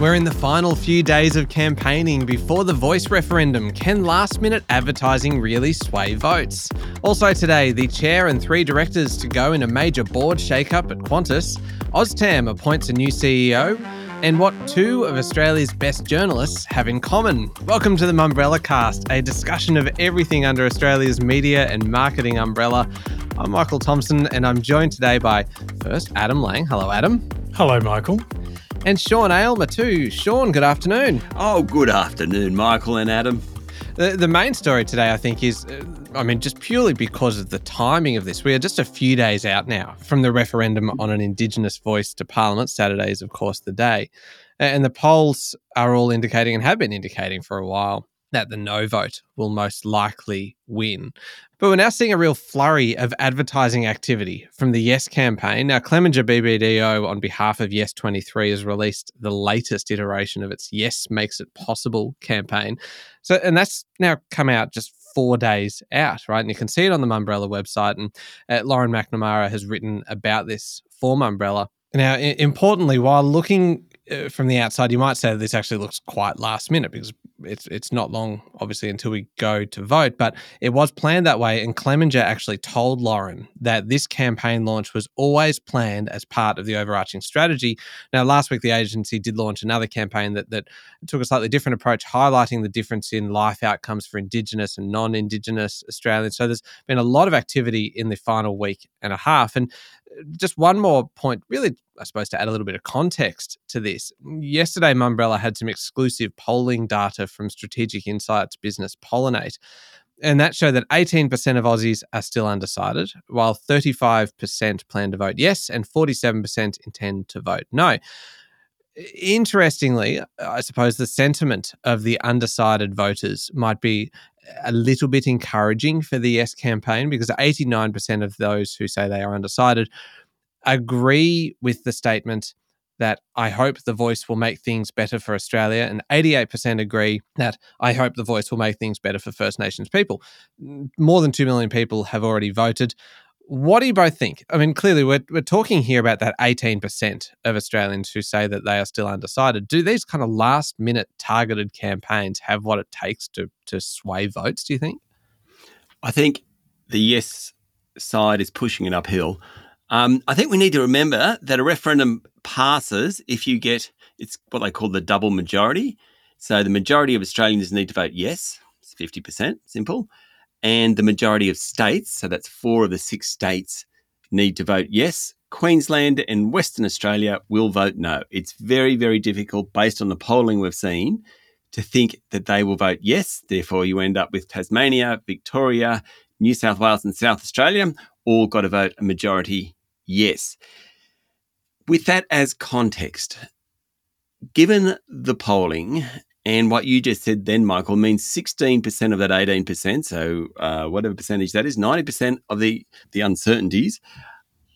We're in the final few days of campaigning before the voice referendum. Can last minute advertising really sway votes? Also, today, the chair and three directors to go in a major board shake-up at Qantas. OzTAM appoints a new CEO. And what two of Australia's best journalists have in common. Welcome to the Mumbrella Cast, a discussion of everything under Australia's media and marketing umbrella. I'm Michael Thompson, and I'm joined today by first Adam Lang. Hello, Adam. Hello, Michael and Sean Aylmer too. Sean, good afternoon. Oh, good afternoon, Michael and Adam. The, the main story today, I think, is uh, I mean, just purely because of the timing of this. We are just a few days out now from the referendum on an Indigenous voice to Parliament. Saturday is, of course, the day. And the polls are all indicating and have been indicating for a while that the no vote will most likely win. But we're now seeing a real flurry of advertising activity from the Yes campaign. Now, Clemenger BBDO, on behalf of Yes 23, has released the latest iteration of its Yes Makes It Possible campaign. So, and that's now come out just four days out, right? And you can see it on the Mumbrella website. And uh, Lauren McNamara has written about this for Mumbrella. Now, importantly, while looking uh, from the outside, you might say this actually looks quite last minute because it's it's not long, obviously, until we go to vote. But it was planned that way, and Clemenger actually told Lauren that this campaign launch was always planned as part of the overarching strategy. Now, last week the agency did launch another campaign that that took a slightly different approach, highlighting the difference in life outcomes for Indigenous and non-Indigenous Australians. So there's been a lot of activity in the final week and a half, and just one more point, really, I suppose, to add a little bit of context to this. Yesterday, Mumbrella had some exclusive polling data from Strategic Insights business Pollinate. And that showed that 18% of Aussies are still undecided, while 35% plan to vote yes and 47% intend to vote no. Interestingly, I suppose the sentiment of the undecided voters might be a little bit encouraging for the Yes campaign because 89% of those who say they are undecided agree with the statement that I hope the voice will make things better for Australia, and 88% agree that I hope the voice will make things better for First Nations people. More than 2 million people have already voted. What do you both think? I mean, clearly, we're, we're talking here about that 18% of Australians who say that they are still undecided. Do these kind of last minute targeted campaigns have what it takes to, to sway votes, do you think? I think the yes side is pushing it uphill. Um, I think we need to remember that a referendum passes if you get it's what they call the double majority. So the majority of Australians need to vote yes, it's 50%, simple and the majority of states, so that's four of the six states, need to vote yes. Queensland and Western Australia will vote no. It's very, very difficult based on the polling we've seen to think that they will vote yes. Therefore, you end up with Tasmania, Victoria, New South Wales, and South Australia all got to vote a majority yes. With that as context, given the polling and what you just said then, Michael, means 16% of that 18%, so uh, whatever percentage that is, 90% of the, the uncertainties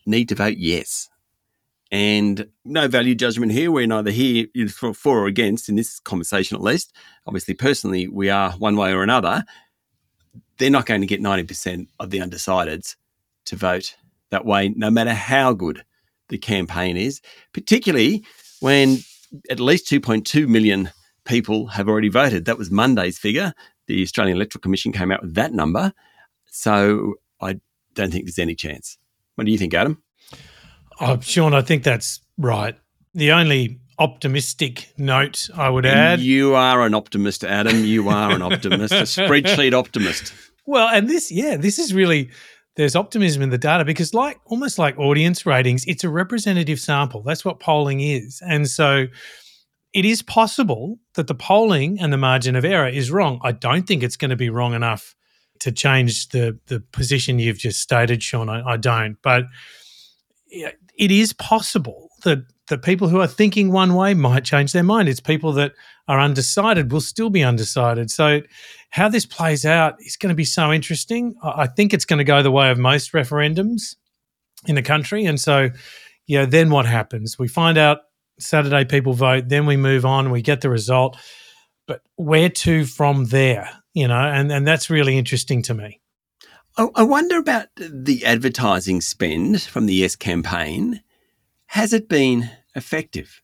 need to vote yes. And no value judgment here. We're neither here for, for or against in this conversation, at least. Obviously, personally, we are one way or another. They're not going to get 90% of the undecideds to vote that way, no matter how good the campaign is, particularly when at least 2.2 million people have already voted. That was Monday's figure. The Australian Electoral Commission came out with that number. So I don't think there's any chance. What do you think, Adam? Oh, Sean, I think that's right. The only optimistic note I would and add. You are an optimist, Adam. You are an optimist, a spreadsheet optimist. Well, and this, yeah, this is really there's optimism in the data because, like almost like audience ratings, it's a representative sample. That's what polling is, and so it is possible that the polling and the margin of error is wrong. I don't think it's going to be wrong enough to change the the position you've just stated, Sean. I, I don't, but it is possible that that people who are thinking one way might change their mind. It's people that are undecided will still be undecided. So, how this plays out is going to be so interesting. I think it's going to go the way of most referendums in the country, and so, yeah, then what happens? We find out Saturday people vote, then we move on, we get the result. But where to from there? You know, and, and that's really interesting to me. I wonder about the advertising spend from the Yes campaign. Has it been effective?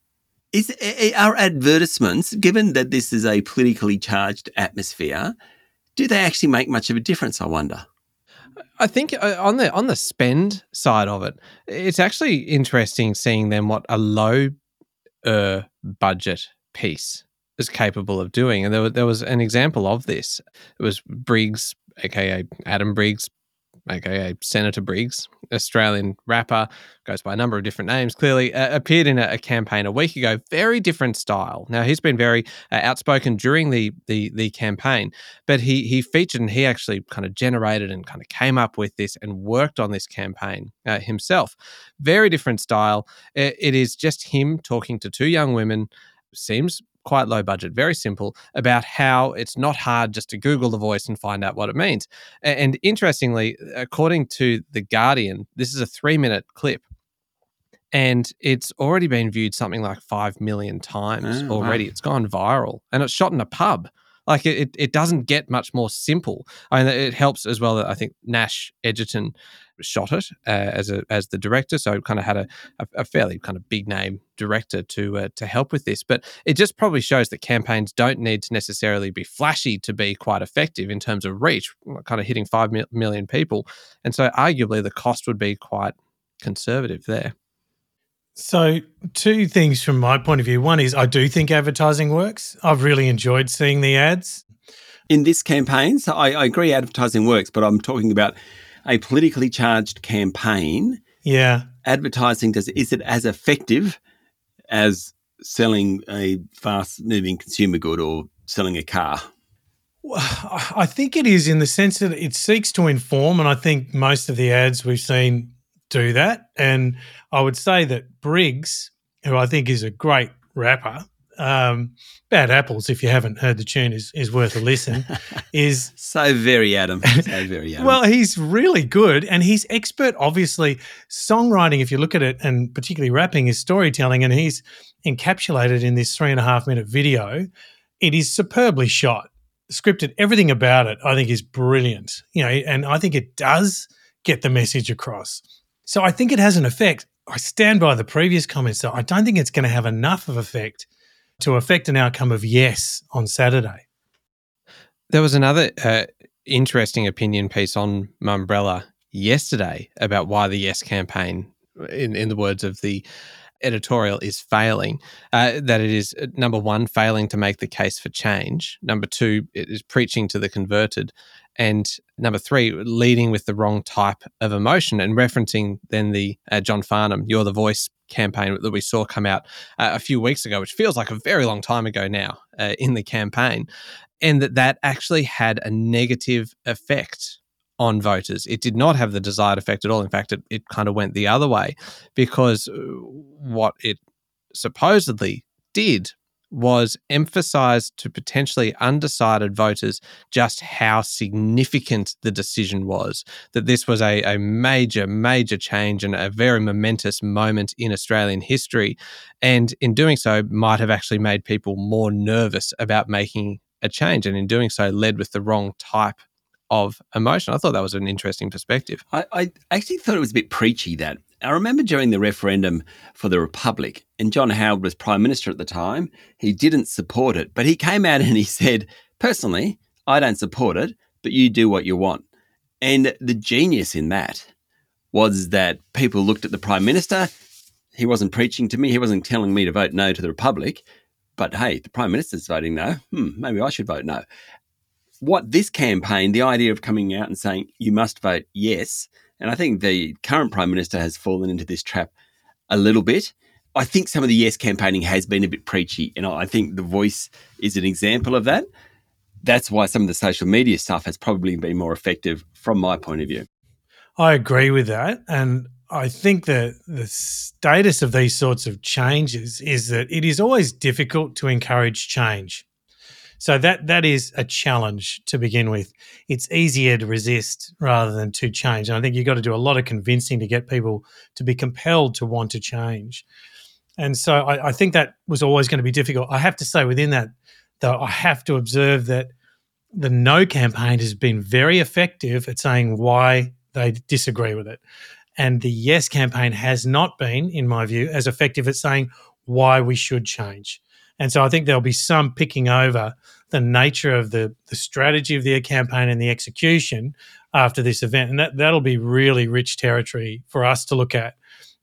Is are advertisements, given that this is a politically charged atmosphere, do they actually make much of a difference? I wonder. I think uh, on the on the spend side of it, it's actually interesting seeing them what a low uh, budget piece is capable of doing. And there, there was an example of this. It was Briggs, aka Adam Briggs, aka Senator Briggs, Australian rapper, goes by a number of different names, clearly uh, appeared in a, a, campaign a week ago. Very different style. Now he's been very uh, outspoken during the, the the campaign, but he he featured and he actually kind of generated and kind of came up with this and worked on this campaign uh, himself. Very different style. it, it is just him talking to two young women. Seems quite low budget, very simple, about how it's not hard just to Google the voice and find out what it means. And interestingly, according to The Guardian, this is a three minute clip. And it's already been viewed something like 5 million times oh, already. Wow. It's gone viral and it's shot in a pub. Like it, it doesn't get much more simple. I mean, it helps as well that I think Nash Edgerton shot it uh, as a as the director, so kind of had a, a, a, fairly kind of big name director to uh, to help with this. But it just probably shows that campaigns don't need to necessarily be flashy to be quite effective in terms of reach, kind of hitting five million people, and so arguably the cost would be quite conservative there. So, two things from my point of view. One is I do think advertising works. I've really enjoyed seeing the ads. In this campaign, so I, I agree advertising works, but I'm talking about a politically charged campaign, yeah, advertising does is it as effective as selling a fast moving consumer good or selling a car? Well, I think it is in the sense that it seeks to inform, and I think most of the ads we've seen do that. And I would say that Briggs, who I think is a great rapper, um, Bad Apples, if you haven't heard the tune, is, is worth a listen. is so very Adam. So very Adam. well, he's really good and he's expert, obviously, songwriting, if you look at it, and particularly rapping is storytelling, and he's encapsulated in this three and a half minute video. It is superbly shot, scripted, everything about it, I think is brilliant. You know, and I think it does get the message across. So I think it has an effect. I stand by the previous comments, though. I don't think it's going to have enough of effect to affect an outcome of yes on Saturday. There was another uh, interesting opinion piece on Mumbrella yesterday about why the Yes campaign, in, in the words of the editorial, is failing. Uh, that it is, uh, number one, failing to make the case for change. Number two, it is preaching to the converted. And number three, leading with the wrong type of emotion and referencing then the uh, John Farnham, You're the Voice campaign that we saw come out uh, a few weeks ago, which feels like a very long time ago now uh, in the campaign, and that that actually had a negative effect on voters. It did not have the desired effect at all. In fact, it, it kind of went the other way because uh, what it supposedly did was emphasized to potentially undecided voters just how significant the decision was. That this was a, a major, major change and a very momentous moment in Australian history. And in doing so, might have actually made people more nervous about making a change. And in doing so, led with the wrong type of emotion. I thought that was an interesting perspective. I, I actually thought it was a bit preachy that I remember during the referendum for the Republic, and John Howard was Prime Minister at the time, he didn't support it, but he came out and he said, personally, I don't support it, but you do what you want. And the genius in that was that people looked at the Prime Minister. He wasn't preaching to me, he wasn't telling me to vote no to the Republic. But hey, the Prime Minister's voting no. Hmm, maybe I should vote no. What this campaign, the idea of coming out and saying you must vote yes, and I think the current Prime Minister has fallen into this trap a little bit. I think some of the yes campaigning has been a bit preachy, and I think the voice is an example of that. That's why some of the social media stuff has probably been more effective from my point of view. I agree with that. And I think that the status of these sorts of changes is that it is always difficult to encourage change. So that that is a challenge to begin with. It's easier to resist rather than to change. And I think you've got to do a lot of convincing to get people to be compelled to want to change. And so I, I think that was always going to be difficult. I have to say within that, though, I have to observe that the no campaign has been very effective at saying why they disagree with it. And the yes campaign has not been, in my view, as effective at saying why we should change. And so I think there'll be some picking over the nature of the, the strategy of the campaign and the execution after this event. And that, that'll be really rich territory for us to look at,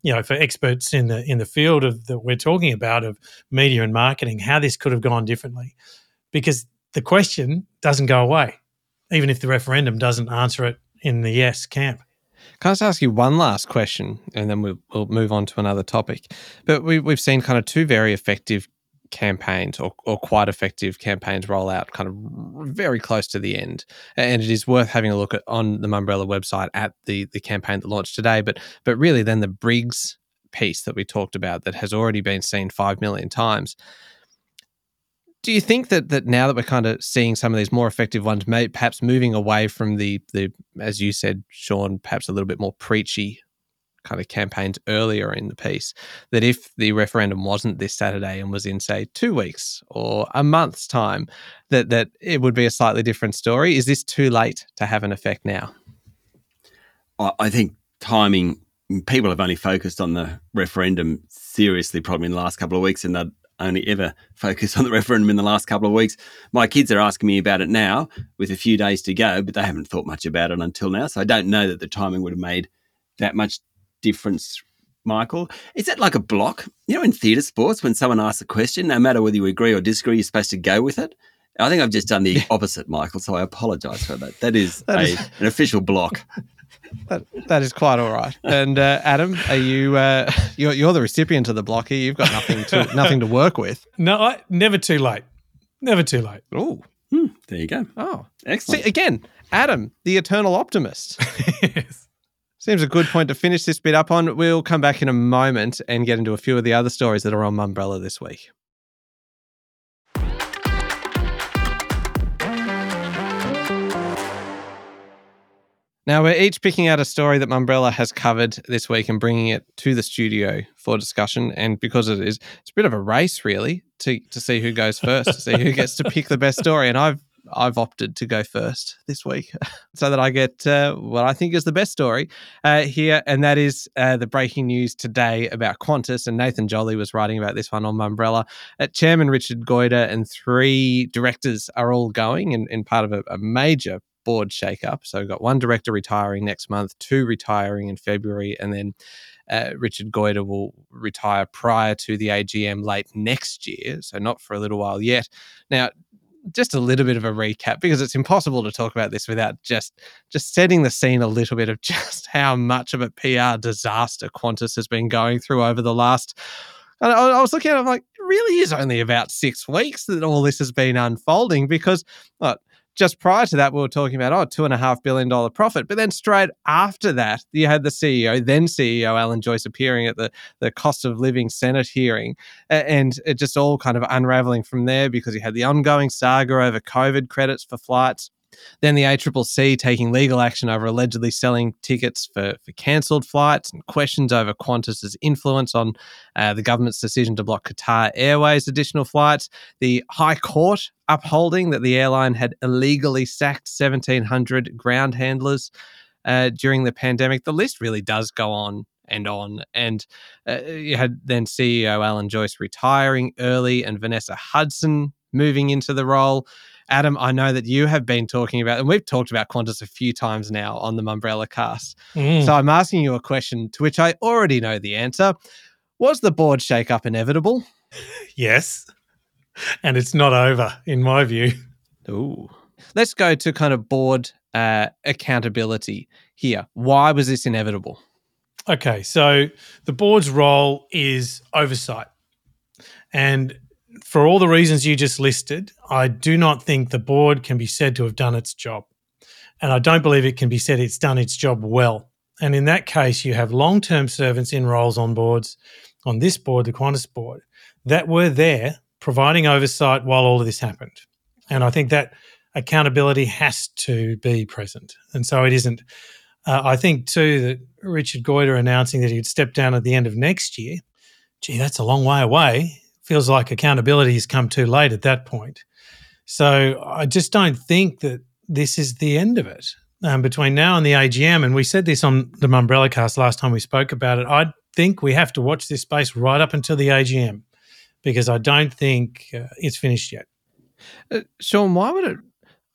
you know, for experts in the in the field of that we're talking about of media and marketing, how this could have gone differently. Because the question doesn't go away, even if the referendum doesn't answer it in the yes camp. Can I just ask you one last question and then we'll, we'll move on to another topic? But we, we've seen kind of two very effective campaigns or, or quite effective campaigns roll out kind of very close to the end. And it is worth having a look at on the Mumbrella website at the the campaign that launched today. But but really then the Briggs piece that we talked about that has already been seen 5 million times. Do you think that that now that we're kind of seeing some of these more effective ones may perhaps moving away from the the as you said Sean perhaps a little bit more preachy kind of campaigns earlier in the piece that if the referendum wasn't this Saturday and was in say two weeks or a month's time, that that it would be a slightly different story. Is this too late to have an effect now? I think timing. People have only focused on the referendum seriously, probably in the last couple of weeks, and they'd only ever focused on the referendum in the last couple of weeks. My kids are asking me about it now, with a few days to go, but they haven't thought much about it until now. So I don't know that the timing would have made that much difference, Michael? Is that like a block? You know, in theatre sports, when someone asks a question, no matter whether you agree or disagree, you're supposed to go with it. I think I've just done the opposite, Michael. So I apologise for that. That is, that is a, an official block. That, that is quite all right. And uh, Adam, are you uh, you're, you're the recipient of the block here? You've got nothing to nothing to work with. No, I, never too late. Never too late. Oh, hmm, there you go. Oh, excellent. See, again, Adam, the eternal optimist. yes. Seems a good point to finish this bit up on. We'll come back in a moment and get into a few of the other stories that are on Mumbrella this week. Now, we're each picking out a story that Mumbrella has covered this week and bringing it to the studio for discussion. And because it is, it's a bit of a race, really, to, to see who goes first, to see who gets to pick the best story. And I've I've opted to go first this week so that I get uh, what I think is the best story uh, here. And that is uh, the breaking news today about Qantas. And Nathan Jolly was writing about this one on Mumbrella. Uh, Chairman Richard Goyder and three directors are all going in, in part of a, a major board shakeup. So we've got one director retiring next month, two retiring in February, and then uh, Richard Goyder will retire prior to the AGM late next year. So not for a little while yet. Now, just a little bit of a recap because it's impossible to talk about this without just just setting the scene a little bit of just how much of a PR disaster Qantas has been going through over the last. And I, was looking at it, I'm like, it really is only about six weeks that all this has been unfolding because just prior to that, we were talking about, oh, two and a half billion dollar profit. But then straight after that, you had the CEO, then CEO Alan Joyce appearing at the, the cost of living Senate hearing. And it just all kind of unraveling from there because you had the ongoing saga over COVID credits for flights. Then the ACCC taking legal action over allegedly selling tickets for, for cancelled flights and questions over Qantas's influence on uh, the government's decision to block Qatar Airways additional flights. The High Court upholding that the airline had illegally sacked 1,700 ground handlers uh, during the pandemic. The list really does go on and on. And uh, you had then CEO Alan Joyce retiring early and Vanessa Hudson moving into the role. Adam, I know that you have been talking about, and we've talked about Qantas a few times now on the Mumbrella cast. Mm. So I'm asking you a question to which I already know the answer. Was the board shake-up inevitable? yes. And it's not over, in my view. Ooh. Let's go to kind of board uh, accountability here. Why was this inevitable? Okay, so the board's role is oversight. And for all the reasons you just listed, I do not think the board can be said to have done its job. And I don't believe it can be said it's done its job well. And in that case, you have long term servants in roles on boards, on this board, the Qantas board, that were there providing oversight while all of this happened. And I think that accountability has to be present. And so it isn't. Uh, I think, too, that Richard Goyder announcing that he'd step down at the end of next year, gee, that's a long way away feels like accountability has come too late at that point. So I just don't think that this is the end of it. Um, between now and the AGM, and we said this on the Mumbrella cast last time we spoke about it, I think we have to watch this space right up until the AGM. because I don't think uh, it's finished yet. Uh, Sean, why would it?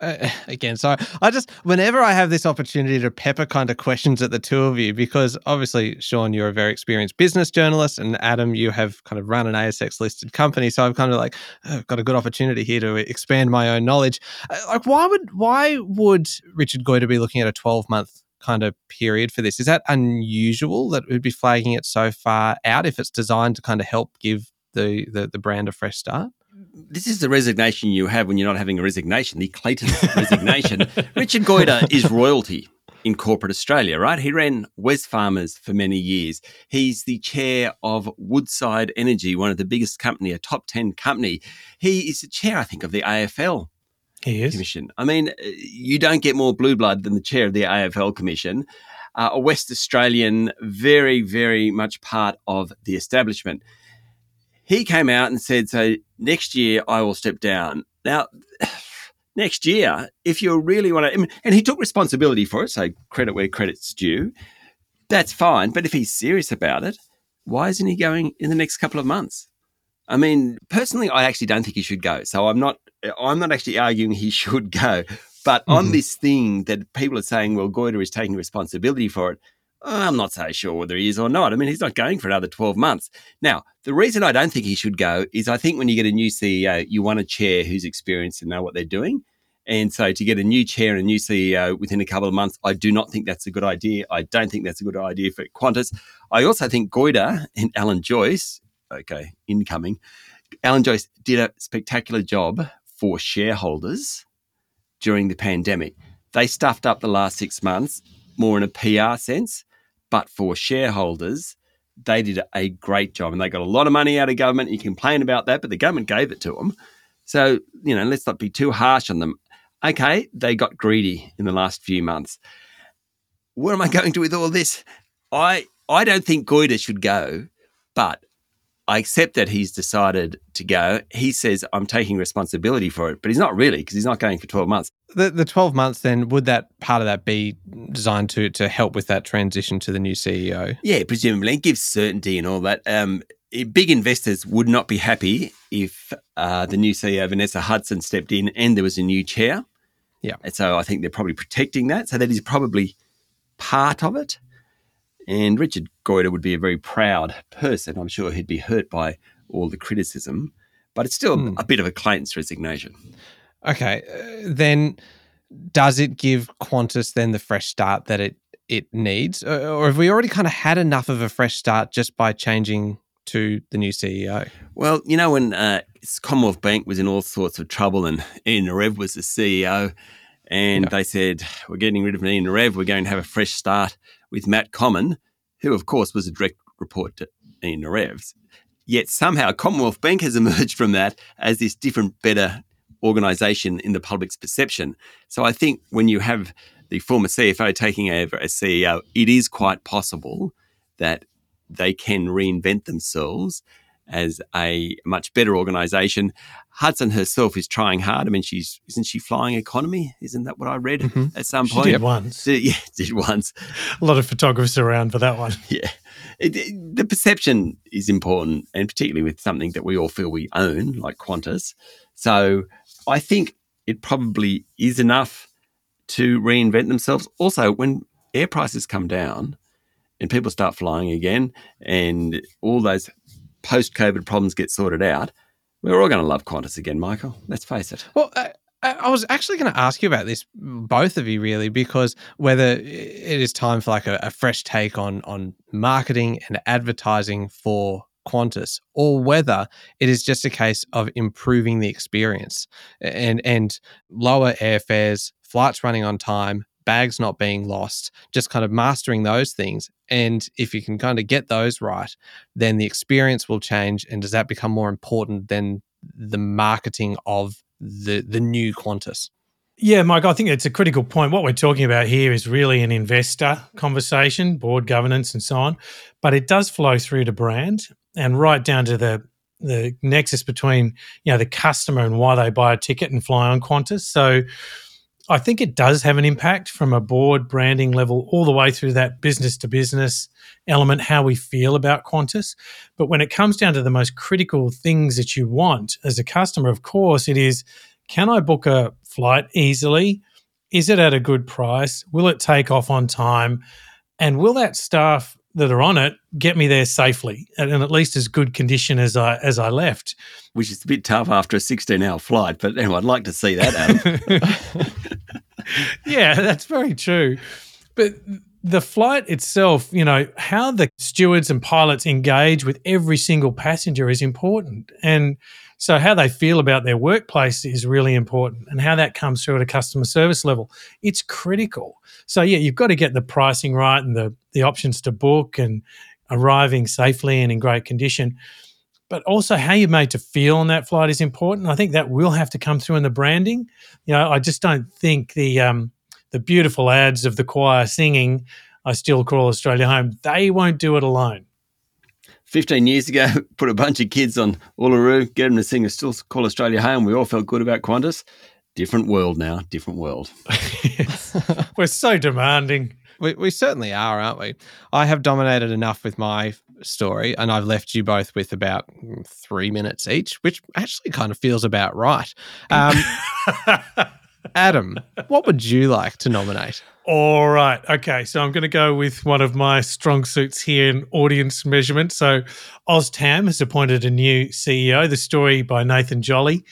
Again, so I just whenever I have this opportunity to pepper kind of questions at the two of you, because obviously, Sean, you're a very experienced business journalist, and Adam, you have kind of run an ASX listed company, so I've kind of like oh, got a good opportunity here to expand my own knowledge. Uh, like, why would why would Richard Goyder be looking at a 12 month kind of period for this? Is that unusual that we'd be flagging it so far out if it's designed to kind of help give the the, the brand a fresh start? This is the resignation you have when you're not having a resignation, the Clayton resignation. Richard Goyder is royalty in corporate Australia, right? He ran Wesfarmers for many years. He's the chair of Woodside Energy, one of the biggest company, a top 10 company. He is the chair, I think, of the AFL he is. Commission. I mean, you don't get more blue blood than the chair of the AFL Commission. Uh, a West Australian, very, very much part of the establishment he came out and said, So next year I will step down. Now, next year, if you really want to, and he took responsibility for it, so credit where credit's due, that's fine. But if he's serious about it, why isn't he going in the next couple of months? I mean, personally, I actually don't think he should go. So I'm not, I'm not actually arguing he should go. But mm-hmm. on this thing that people are saying, well, Goyder is taking responsibility for it, I'm not so sure whether he is or not. I mean, he's not going for another 12 months. Now, the reason I don't think he should go is I think when you get a new CEO, you want a chair who's experienced and know what they're doing. And so to get a new chair and a new CEO within a couple of months, I do not think that's a good idea. I don't think that's a good idea for Qantas. I also think Goyder and Alan Joyce, okay, incoming, Alan Joyce did a spectacular job for shareholders during the pandemic. They stuffed up the last six months more in a PR sense. But for shareholders, they did a great job and they got a lot of money out of government. You complain about that, but the government gave it to them. So, you know, let's not be too harsh on them. Okay, they got greedy in the last few months. Where am I going to with all this? I I don't think Goyder should go, but I accept that he's decided to go. He says, I'm taking responsibility for it, but he's not really because he's not going for 12 months. The, the 12 months, then, would that part of that be designed to, to help with that transition to the new CEO? Yeah, presumably. It gives certainty and all that. Um, big investors would not be happy if uh, the new CEO, Vanessa Hudson, stepped in and there was a new chair. Yeah. And so I think they're probably protecting that. So that is probably part of it. And Richard Goyder would be a very proud person. I'm sure he'd be hurt by all the criticism, but it's still mm. a bit of a Clayton's resignation. Okay, uh, then does it give Qantas then the fresh start that it it needs, or have we already kind of had enough of a fresh start just by changing to the new CEO? Well, you know when uh, Commonwealth Bank was in all sorts of trouble and Ian Narev was the CEO, and yeah. they said we're getting rid of Ian Narev, we're going to have a fresh start with Matt Comyn, who, of course, was a direct report to Ian Narev's. Yet somehow Commonwealth Bank has emerged from that as this different, better organisation in the public's perception. So I think when you have the former CFO taking over as CEO, it is quite possible that they can reinvent themselves as a much better organization. Hudson herself is trying hard. I mean, she's isn't she flying economy? Isn't that what I read mm-hmm. at some point? She did once. Yeah, did once. A lot of photographers around for that one. Yeah, it, it, the perception is important, and particularly with something that we all feel we own, like Qantas. So I think it probably is enough to reinvent themselves. Also, when air prices come down and people start flying again, and all those post COVID problems get sorted out, we're all going to love Qantas again, Michael. Let's face it. Well, I, I was actually going to ask you about this, both of you, really, because whether it is time for like a, a fresh take on on marketing and advertising for Qantas, or whether it is just a case of improving the experience and and lower airfares, flights running on time, bags not being lost, just kind of mastering those things. And if you can kind of get those right, then the experience will change. And does that become more important than the marketing of the the new Qantas? Yeah, Mike, I think it's a critical point. What we're talking about here is really an investor conversation, board governance, and so on. But it does flow through to brand and right down to the the nexus between you know the customer and why they buy a ticket and fly on Qantas. So I think it does have an impact from a board branding level all the way through that business to business element, how we feel about Qantas. But when it comes down to the most critical things that you want as a customer, of course, it is can I book a flight easily? Is it at a good price? Will it take off on time? And will that staff that are on it get me there safely and at least as good condition as I as I left. Which is a bit tough after a 16 hour flight, but anyway, I'd like to see that, Adam. yeah, that's very true. But the flight itself, you know, how the stewards and pilots engage with every single passenger is important. And so, how they feel about their workplace is really important, and how that comes through at a customer service level. It's critical. So, yeah, you've got to get the pricing right and the, the options to book and arriving safely and in great condition. But also, how you're made to feel on that flight is important. I think that will have to come through in the branding. You know, I just don't think the um, the beautiful ads of the choir singing "I Still Call Australia Home" they won't do it alone. 15 years ago, put a bunch of kids on Uluru, get them to sing a Still Call Australia Home. We all felt good about Qantas. Different world now, different world. We're so demanding. We, we certainly are, aren't we? I have dominated enough with my story, and I've left you both with about three minutes each, which actually kind of feels about right. Um, Adam, what would you like to nominate? All right. Okay. So I'm going to go with one of my strong suits here in audience measurement. So OzTAM has appointed a new CEO. The story by Nathan Jolly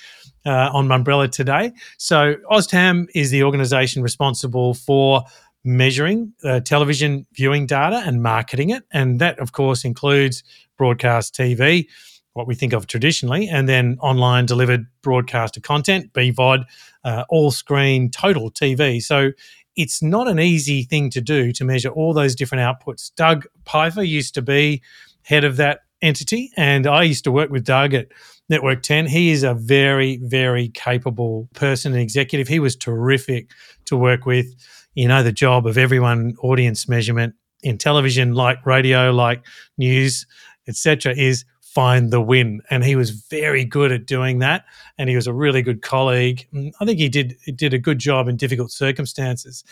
uh, on Mumbrella today. So OzTAM is the organisation responsible for measuring uh, television viewing data and marketing it, and that of course includes broadcast TV, what we think of traditionally, and then online delivered broadcaster content, BVOD, uh, all screen total TV. So it's not an easy thing to do to measure all those different outputs. Doug Peiffer used to be head of that entity, and I used to work with Doug at Network 10. He is a very, very capable person and executive. He was terrific to work with. You know, the job of everyone audience measurement in television, like radio, like news, etc., is find the win. And he was very good at doing that. And he was a really good colleague. Mm, I think he did he did a good job in difficult circumstances.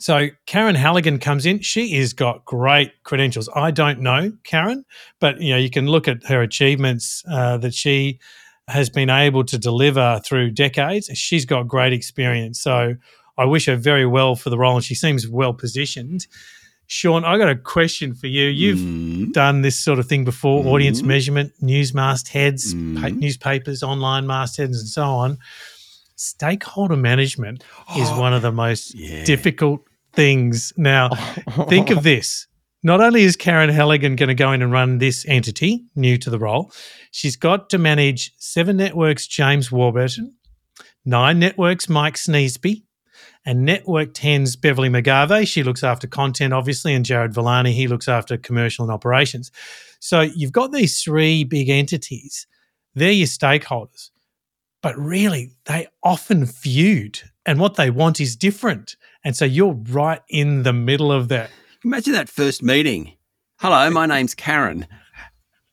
So Karen Halligan comes in. She has got great credentials. I don't know Karen, but you know you can look at her achievements uh, that she has been able to deliver through decades. She's got great experience. So I wish her very well for the role, and she seems well positioned. Sean, I got a question for you. You've mm. done this sort of thing before: mm. audience measurement, news mastheads, mm. pa- newspapers, online mastheads, and so on. Stakeholder management oh, is one of the most yeah. difficult things. Now, think of this. Not only is Karen Halligan going to go in and run this entity, new to the role, she's got to manage seven networks, James Warburton, nine networks, Mike Sneesby, and Network 10's Beverley McGarvey. She looks after content, obviously, and Jared Villani, he looks after commercial and operations. So you've got these three big entities. They're your stakeholders. But really, they often feud, and what they want is different. And so you're right in the middle of that. Imagine that first meeting. Hello, my name's Karen.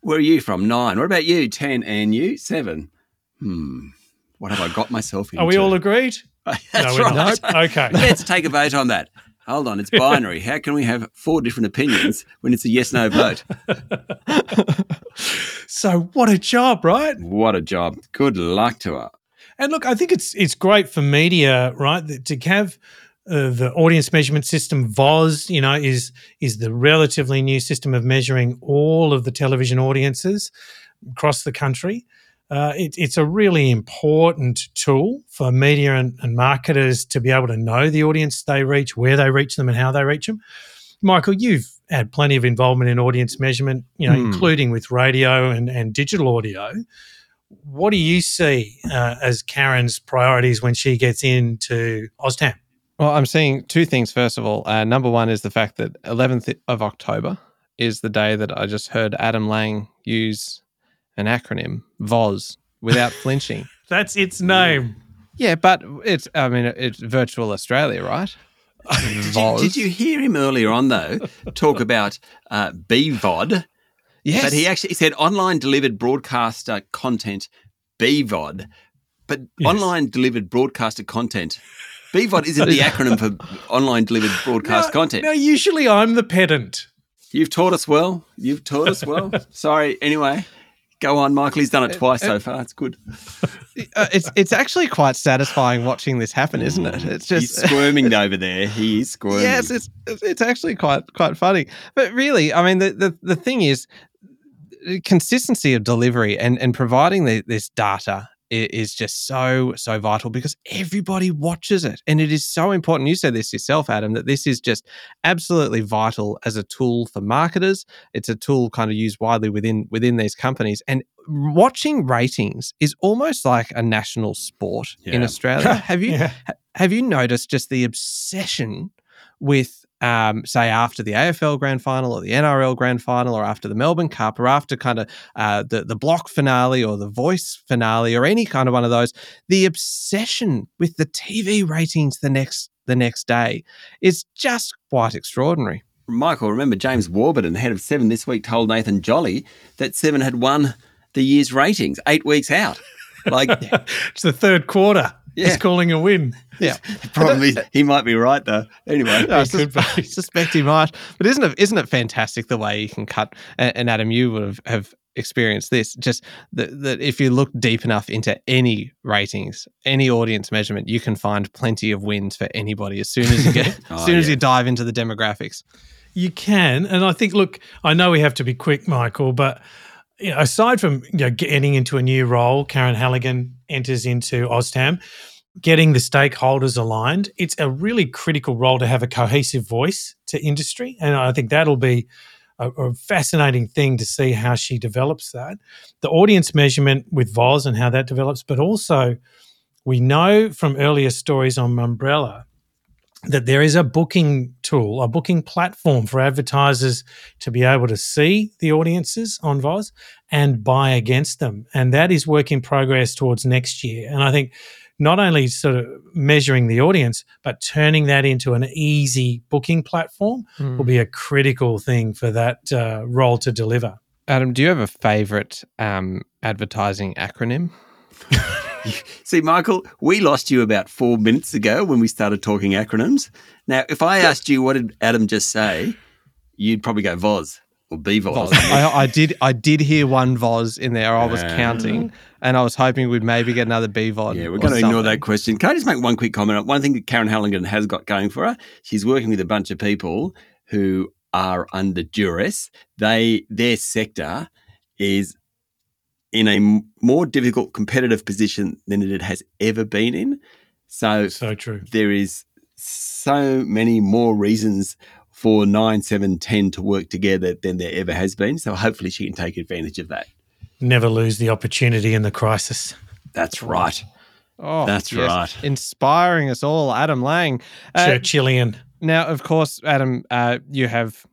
Where are you from? Nine. What about you? Ten. And you? Seven. Hmm. What have I got myself into? Are we all agreed? That's no, right. Not. Okay. Let's take a vote on that. Hold on, it's binary. How can we have four different opinions when it's a yes no vote? so what a job, right? What a job. Good luck to her. And look, I think it's it's great for media, right? To have uh, the audience measurement system VOZ, you know, is is the relatively new system of measuring all of the television audiences across the country uh, it, it's a really important tool for media and, and, marketers to be able to know the audience they reach, where they reach them, and how they reach them. Michael, you've had plenty of involvement in audience measurement, you know, mm. including with radio and, and digital audio. What do you see uh, as Karen's priorities when she gets into OzTAM? Well, I'm seeing two things. First of all, uh, number one is the fact that 11th of October is the day that I just heard Adam Lang use an acronym, VOZ without flinching. That's its name. Yeah, but it's, I mean, it's virtual Australia, right? did, you, did, you, hear him earlier on, though, talk about uh, BVOD? Yes. But he actually said online delivered broadcaster content, BVOD. But yes. online delivered broadcaster content, BVOD isn't the acronym for online delivered broadcast no, content. No, usually I'm the pedant. You've taught us well. You've taught us well. Sorry. Anyway, go on, Michael. He's done it uh, twice so uh, far. It's good. Uh, it's it's actually quite satisfying watching this happen, isn't it? Mm. It's just He's squirming over there. He is squirming. yes, it's it's it's actually quite quite funny. But really, I mean, the the, the thing is consistency of delivery and and providing the, this data is just so so vital because everybody watches it. And it is so important. You said this yourself adam that this is just absolutely vital as a tool for marketers. It's a tool kind of used widely within within these companies. And watching ratings is almost like a national sport in australia. Have you Yeah. have you noticed just the obsession with um, say after the AFL grand final or the NRL grand final or after the Melbourne Cup or after kind of uh, the the block finale or the voice finale or any kind of one of those, the obsession with the TV ratings the next the next day is just quite extraordinary. Michael, remember James Warburton, head of Seven this week, told Nathan Jolly that Seven had won the year's ratings eight weeks out. Like, It's the third quarter. Yeah. He's calling a win. Yeah, probably he might be right though. Anyway, I It could sus- be. suspect he might. But isn't it isn't it fantastic the way you can cut? And, and Adam, you would have, have experienced this. Just that, that if you look deep enough into any ratings, any audience measurement, you can find plenty of wins for anybody as soon as you get Oh, as soon as you dive into the demographics. You can, and I think. Look, I know we have to be quick, Michael, but you know, aside from you know, getting into a new role, Karen Halligan enters into OzTAM, getting the stakeholders aligned. It's a really critical role to have a cohesive voice to industry, and I think that'll be a, a fascinating thing to see how she develops that. The audience measurement with Voz and how that develops, but also we know from earlier stories on Mumbrella that there is a booking tool, a booking platform for advertisers to be able to see the audiences on Voz and buy against them. And that is work in progress towards next year. And I think not only sort of measuring the audience, but turning that into an easy booking platform will be a critical thing for that uh, role to deliver. Adam, do you have a favorite um, advertising acronym? see, Michael, we lost you about four minutes ago when we started talking acronyms. Now, if I asked you what did Adam just say, you'd probably go VOZ or BVOZ. Voz. I, I did I did hear one Voz in there. I was Yeah. counting, and I was hoping we'd maybe get another BVOD. Yeah, we're going to ignore that question. Can I just make one quick comment? One thing that Karen Halligan has got going for her, she's working with a bunch of people who are under duress. They their sector is in a m- more difficult competitive position than it has ever been in. So So true. there is so many more reasons for 9, 7, 10 to work together than there ever has been. So hopefully she can take advantage of that. Never lose the opportunity in the crisis. That's right. Oh, That's right. Inspiring us all, Adam Lang. Uh, Churchillian. Now, of course, Adam, uh, you have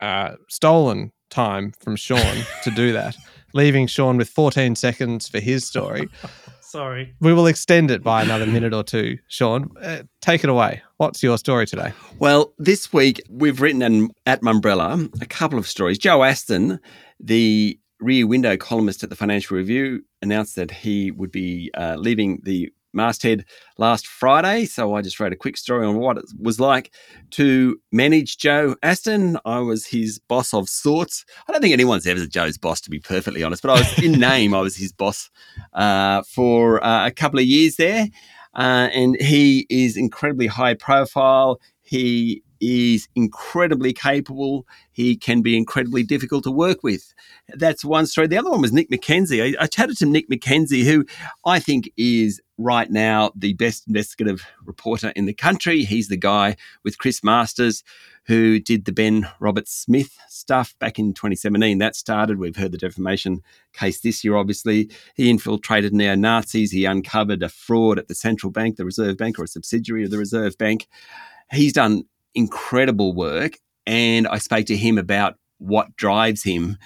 uh, stolen time from Sean to do that, leaving Sean with 14 seconds for his story. Sorry. We will extend it by another minute or two. Sean, uh, take it away. What's your story today? Well, this week we've written in, at Mumbrella a couple of stories. Joe Aston, the rear window columnist at the Financial Review, announced that he would be uh, leaving the masthead last Friday. So I just wrote a quick story on what it was like to manage Joe Aston. I was his boss of sorts. I don't think anyone's ever Joe's boss, to be perfectly honest, but I was in name, I was his boss uh, for uh, a couple of years there. Uh, and he is incredibly high profile. He is incredibly capable. He can be incredibly difficult to work with. That's one story. The other one was Nick McKenzie. I, I chatted to Nick McKenzie, who I think is right now the best investigative reporter in the country. He's the guy with Chris Masters who did the Ben Roberts-Smith stuff back in 2017. That started. We've heard the defamation case this year, obviously. He infiltrated neo Nazis. He uncovered a fraud at the central bank, the Reserve Bank, or a subsidiary of the Reserve Bank. He's done incredible work. And I spoke to him about what drives him,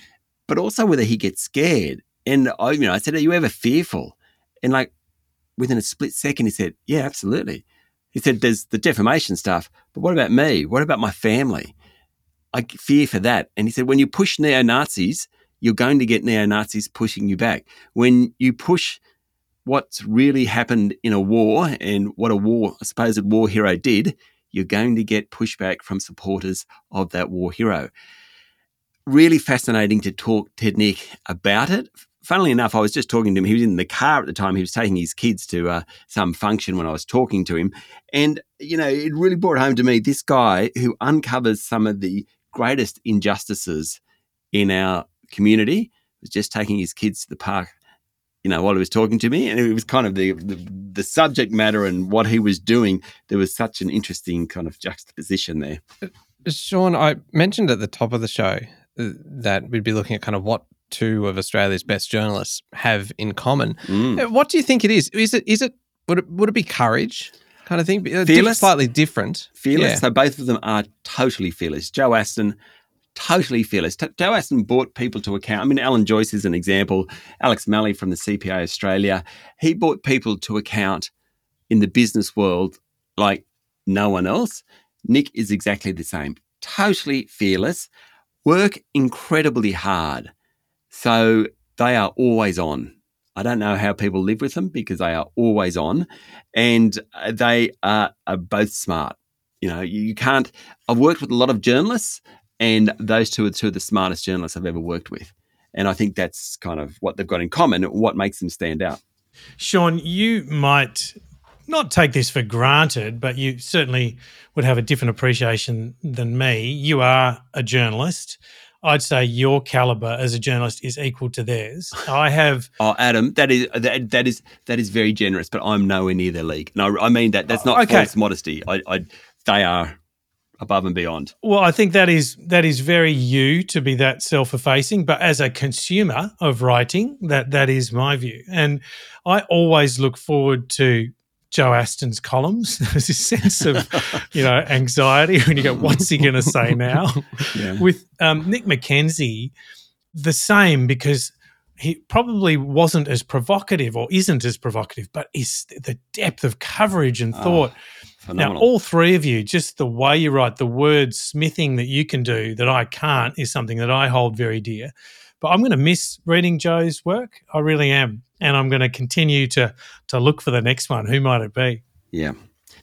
but also whether he gets scared. And I, you know, I said, Are you ever fearful? And like within a split second, he said, Yeah, absolutely. He said, There's the defamation stuff, but what about me? What about my family? I fear for that. And he said, When you push neo Nazis, you're going to get neo Nazis pushing you back. When you push what's really happened in a war and what a war, a supposed war hero did, you're going to get pushback from supporters of that war hero. Really fascinating to talk to Nick about it. Funnily enough, I was just talking to him. He was in the car at the time. He was taking his kids to uh, some function when I was talking to him. And, you know, it really brought home to me this guy who uncovers some of the greatest injustices in our community was just taking his kids to the park you know, while he was talking to me, and it was kind of the, the, the subject matter and what he was doing. There was such an interesting kind of juxtaposition there. Sean, I mentioned at the top of the show uh, that we'd be looking at kind of what two of Australia's best journalists have in common. Mm. Uh, What do you think it is? Is it is it would it would it be courage kind of thing? Uh, Fearless? slightly different. Fearless. Yeah. So both of them are totally fearless. Joe Aston, totally fearless. Aston brought people to account. I mean, Alan Joyce is an example. Alex Malley from the CPA Australia, he brought people to account in the business world like no one else. Nick is exactly the same. Totally fearless. Work incredibly hard. So they are always on. I don't know how people live with them because they are always on, and uh, they are, are both smart. You know, you can't. I've worked with a lot of journalists, and those two are two of the smartest journalists I've ever worked with. And I think that's kind of what they've got in common, what makes them stand out. Sean, you might not take this for granted, but you certainly would have a different appreciation than me. You are a journalist. I'd say your caliber as a journalist is equal to theirs. I have Oh, Adam, that is that, that is that is very generous, but I'm nowhere near their league. No, I mean that. That's not Okay. false modesty. I, I, they are above and beyond. Well, I think that is that is very you to be that self-effacing, but as a consumer of writing, that that is my view. And I always look forward to Joe Aston's columns. There's this sense of, you know, anxiety when you go, what's he going to say now? Yeah. With um, Nick McKenzie, the same because he probably wasn't as provocative or isn't as provocative, but is the depth of coverage and Oh, thought. Phenomenal. Now, all three of you, just the way you write, the word smithing that you can do that I can't is something that I hold very dear. But I'm going to miss reading Joe's work. I really am. And I'm going to continue to to look for the next one. Who might it be? Yeah.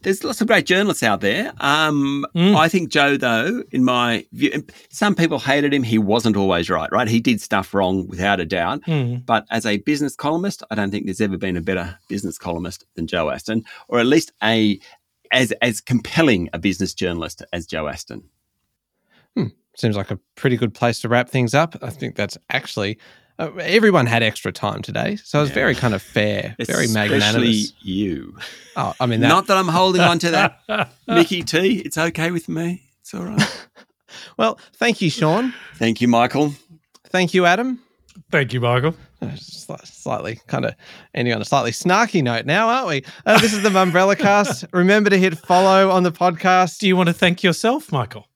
There's lots of great journalists out there. Um, Mm. I think Joe, though, in my view, some people hated him. He wasn't always right, right? He did stuff wrong without a doubt. Hmm. But as a business columnist, I don't think there's ever been a better business columnist than Joe Aston, or at least a as as compelling a business journalist as Joe Aston. Seems like a pretty good place to wrap things up. I think that's actually uh, everyone had extra time today, so it was Yeah. very kind of fair, very Especially magnanimous. you. Oh, I mean, that, Not that I'm holding on to that, Mickey T. It's okay with me. It's all right. well, thank you, Sean. Thank you, Michael. Thank you, Adam. Thank you, Michael. Uh, Slightly, kind of ending on a slightly snarky note now, aren't we? Uh, this is the Mumbrella Cast. Remember to hit follow on the podcast. Do you want to thank yourself, Michael?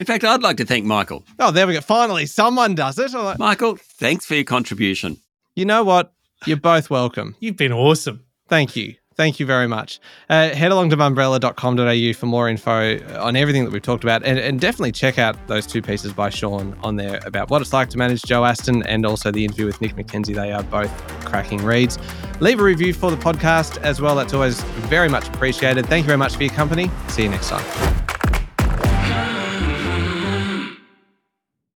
In fact, I'd like to thank Michael. Oh, there we go. Finally, someone does it. Like, Michael, thanks for your contribution. you know what? You're both welcome. You've been awesome. Thank you. Thank you very much. Uh, head along to mumbrella.com.au for more info on everything that we've talked about. And, and definitely check out those two pieces by Sean on there about what it's like to manage Joe Aston and also the interview with Nick McKenzie. They are both cracking reads. Leave a review for the podcast as well. That's always very much appreciated. Thank you very much for your company. See you next time.